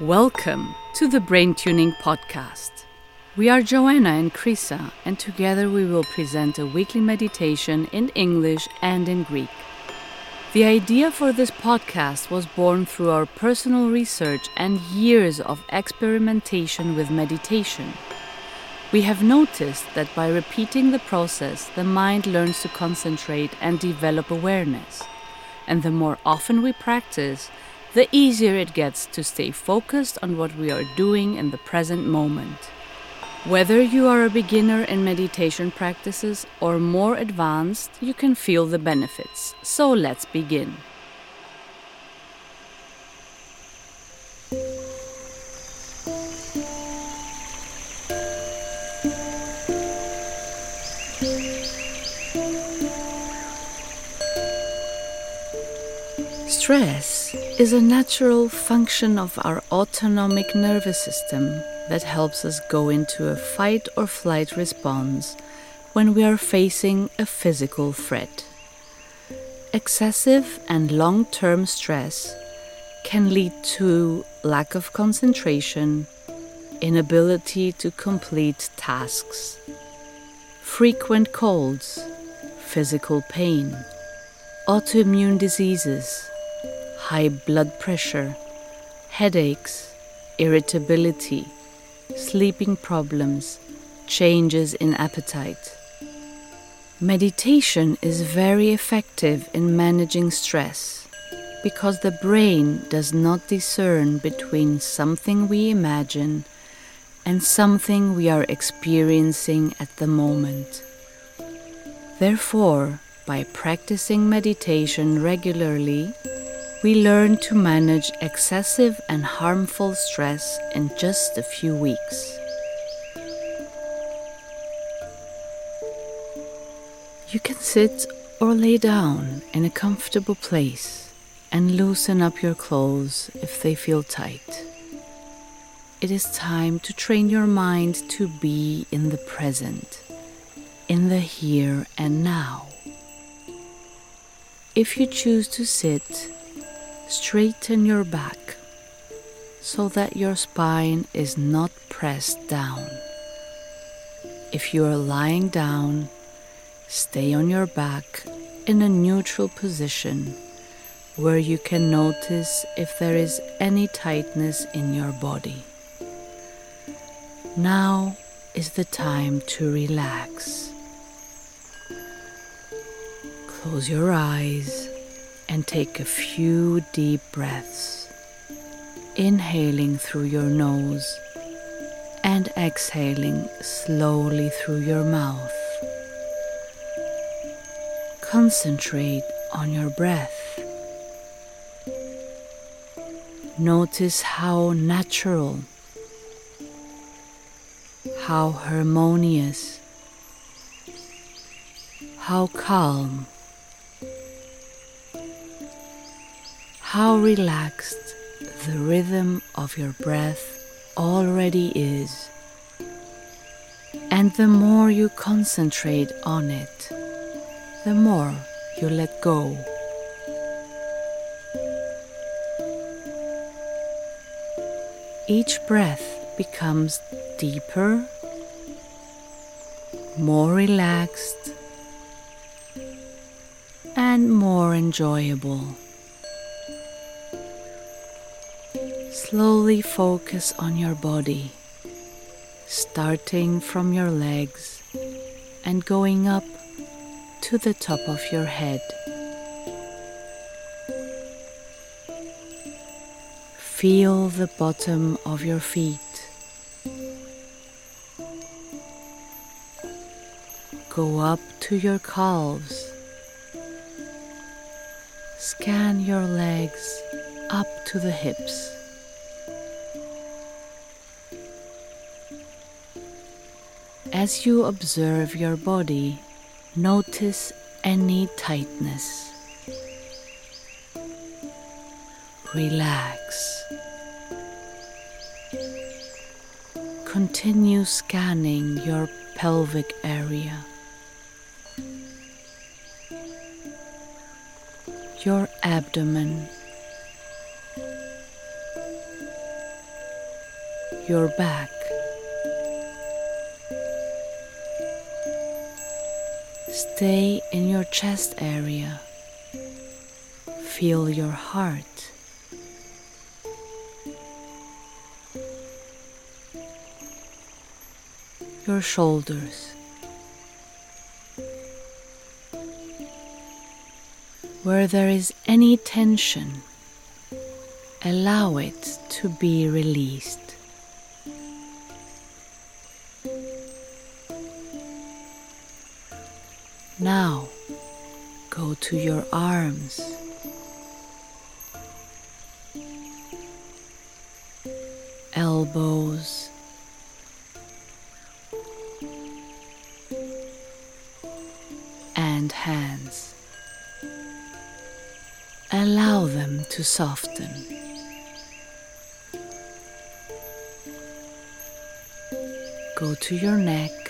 Welcome to the Brain Tuning Podcast. We are Joanna and Chryssa, and together we will present a weekly meditation in English and in Greek. The idea for this podcast was born through our personal research and years of experimentation with meditation. We have noticed that by repeating the process, the mind learns to concentrate and develop awareness. And the more often we practice, the easier it gets to stay focused on what we are doing in the present moment. Whether you are a beginner in meditation practices or more advanced, you can feel the benefits. So let's begin. Stress is a natural function of our autonomic nervous system that helps us go into a fight or flight response when we are facing a physical threat. Excessive and long term stress can lead to lack of concentration, inability to complete tasks, frequent colds, physical pain, autoimmune diseases high blood pressure, headaches, irritability, sleeping problems, changes in appetite. Meditation is very effective in managing stress because the brain does not discern between something we imagine and something we are experiencing at the moment. Therefore, by practicing meditation regularly, we learn to manage excessive and harmful stress in just a few weeks. You can sit or lay down in a comfortable place and loosen up your clothes if they feel tight. It is time to train your mind to be in the present, in the here and now. If you choose to sit, Straighten your back so that your spine is not pressed down. If you are lying down, stay on your back in a neutral position where you can notice if there is any tightness in your body. Now is the time to relax. Close your eyes and take a few deep breaths, inhaling through your nose and exhaling slowly through your mouth. Concentrate on your breath. Notice how natural, how harmonious, how calm how relaxed the rhythm of your breath already is. And the more you concentrate on it, the more you let go. Each breath becomes deeper, more relaxed, and more enjoyable. Slowly focus on your body, starting from your legs and going up to the top of your head. Feel the bottom of your feet. Go up to your calves. Scan your legs up to the hips. As you observe your body, notice any tightness. Relax. Continue scanning your pelvic area. Your abdomen. your back. Stay in your chest area. Feel your heart. Your shoulders. Where there is any tension, allow it to be released. Now go to your arms. Elbows. And hands. Allow them to soften. Go to your neck.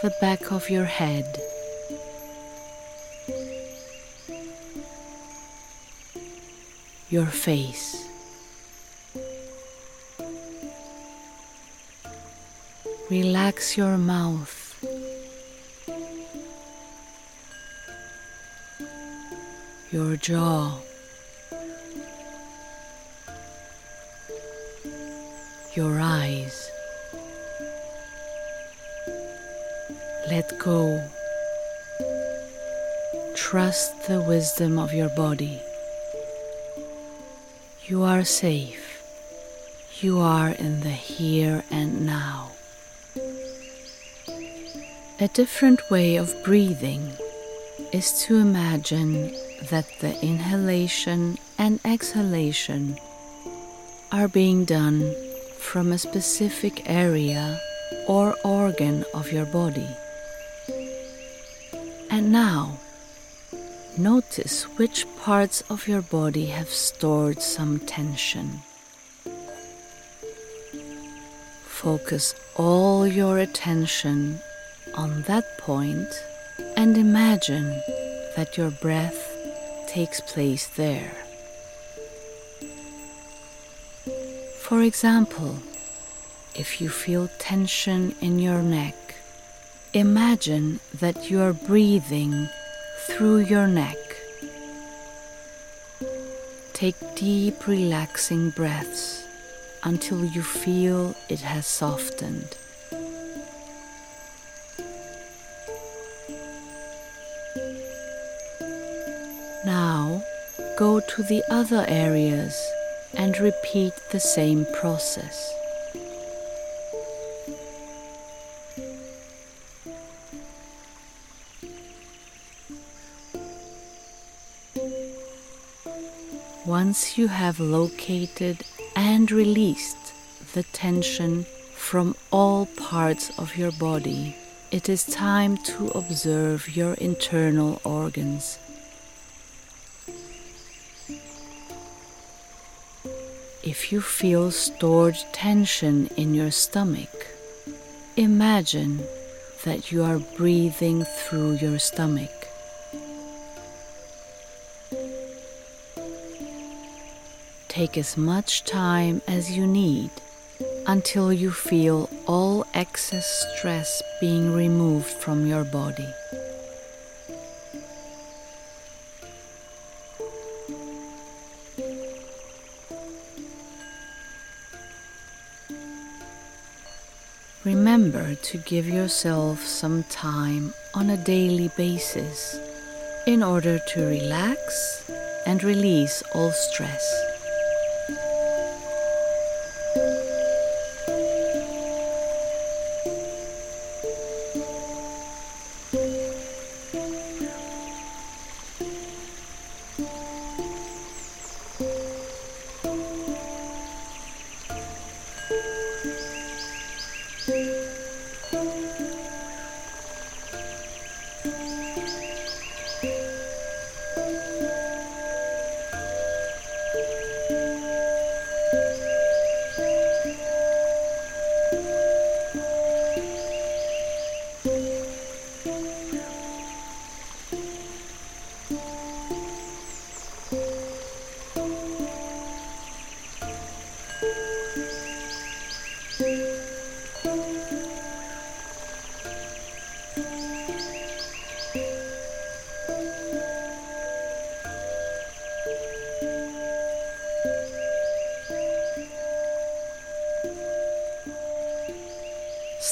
The back of your head. Your face. Relax your mouth. Your jaw. Your eyes. Let go. Trust the wisdom of your body. You are safe. You are in the here and now. A different way of breathing is to imagine that the inhalation and exhalation are being done from a specific area or organ of your body. And now, notice which parts of your body have stored some tension. Focus all your attention on that point and imagine that your breath takes place there. For example, if you feel tension in your neck, imagine that you are breathing through your neck. Take deep, relaxing breaths until you feel it has softened. Now go to the other areas and repeat the same process. Once you have located and released the tension from all parts of your body, it is time to observe your internal organs. If you feel stored tension in your stomach, imagine that you are breathing through your stomach. Take as much time as you need until you feel all excess stress being removed from your body. Remember to give yourself some time on a daily basis in order to relax and release all stress.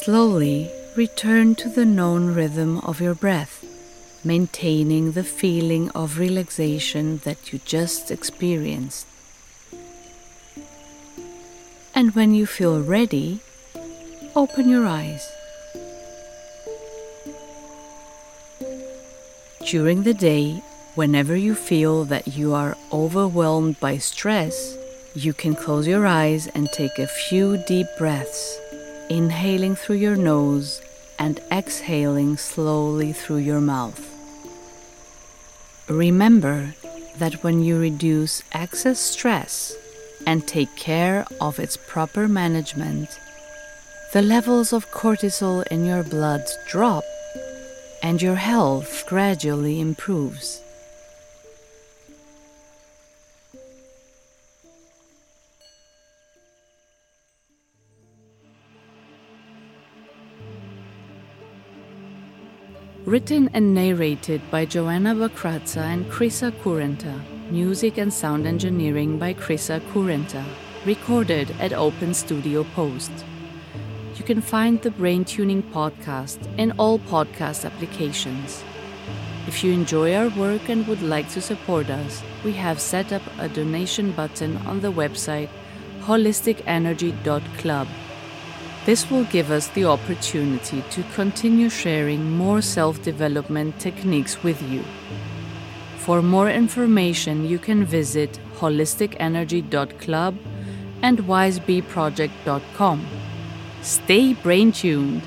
Slowly return to the known rhythm of your breath, maintaining the feeling of relaxation that you just experienced. And when you feel ready, open your eyes. During the day, whenever you feel that you are overwhelmed by stress, you can close your eyes and take a few deep breaths, inhaling through your nose and exhaling slowly through your mouth. Remember that when you reduce excess stress and take care of its proper management, the levels of cortisol in your blood drop and your health gradually improves. Written and narrated by Joanna Bakratsa and Chryssa Kourenta. Music and sound engineering by Chryssa Kourenta. Recorded at Open Studio Post. You can find the Brain Tuning podcast in all podcast applications. If you enjoy our work and would like to support us, we have set up a donation button on the website holisticenergy.club. This will give us the opportunity to continue sharing more self development techniques with you. For more information, you can visit holisticenergy.club and wisebeeproject.com. Stay brain tuned.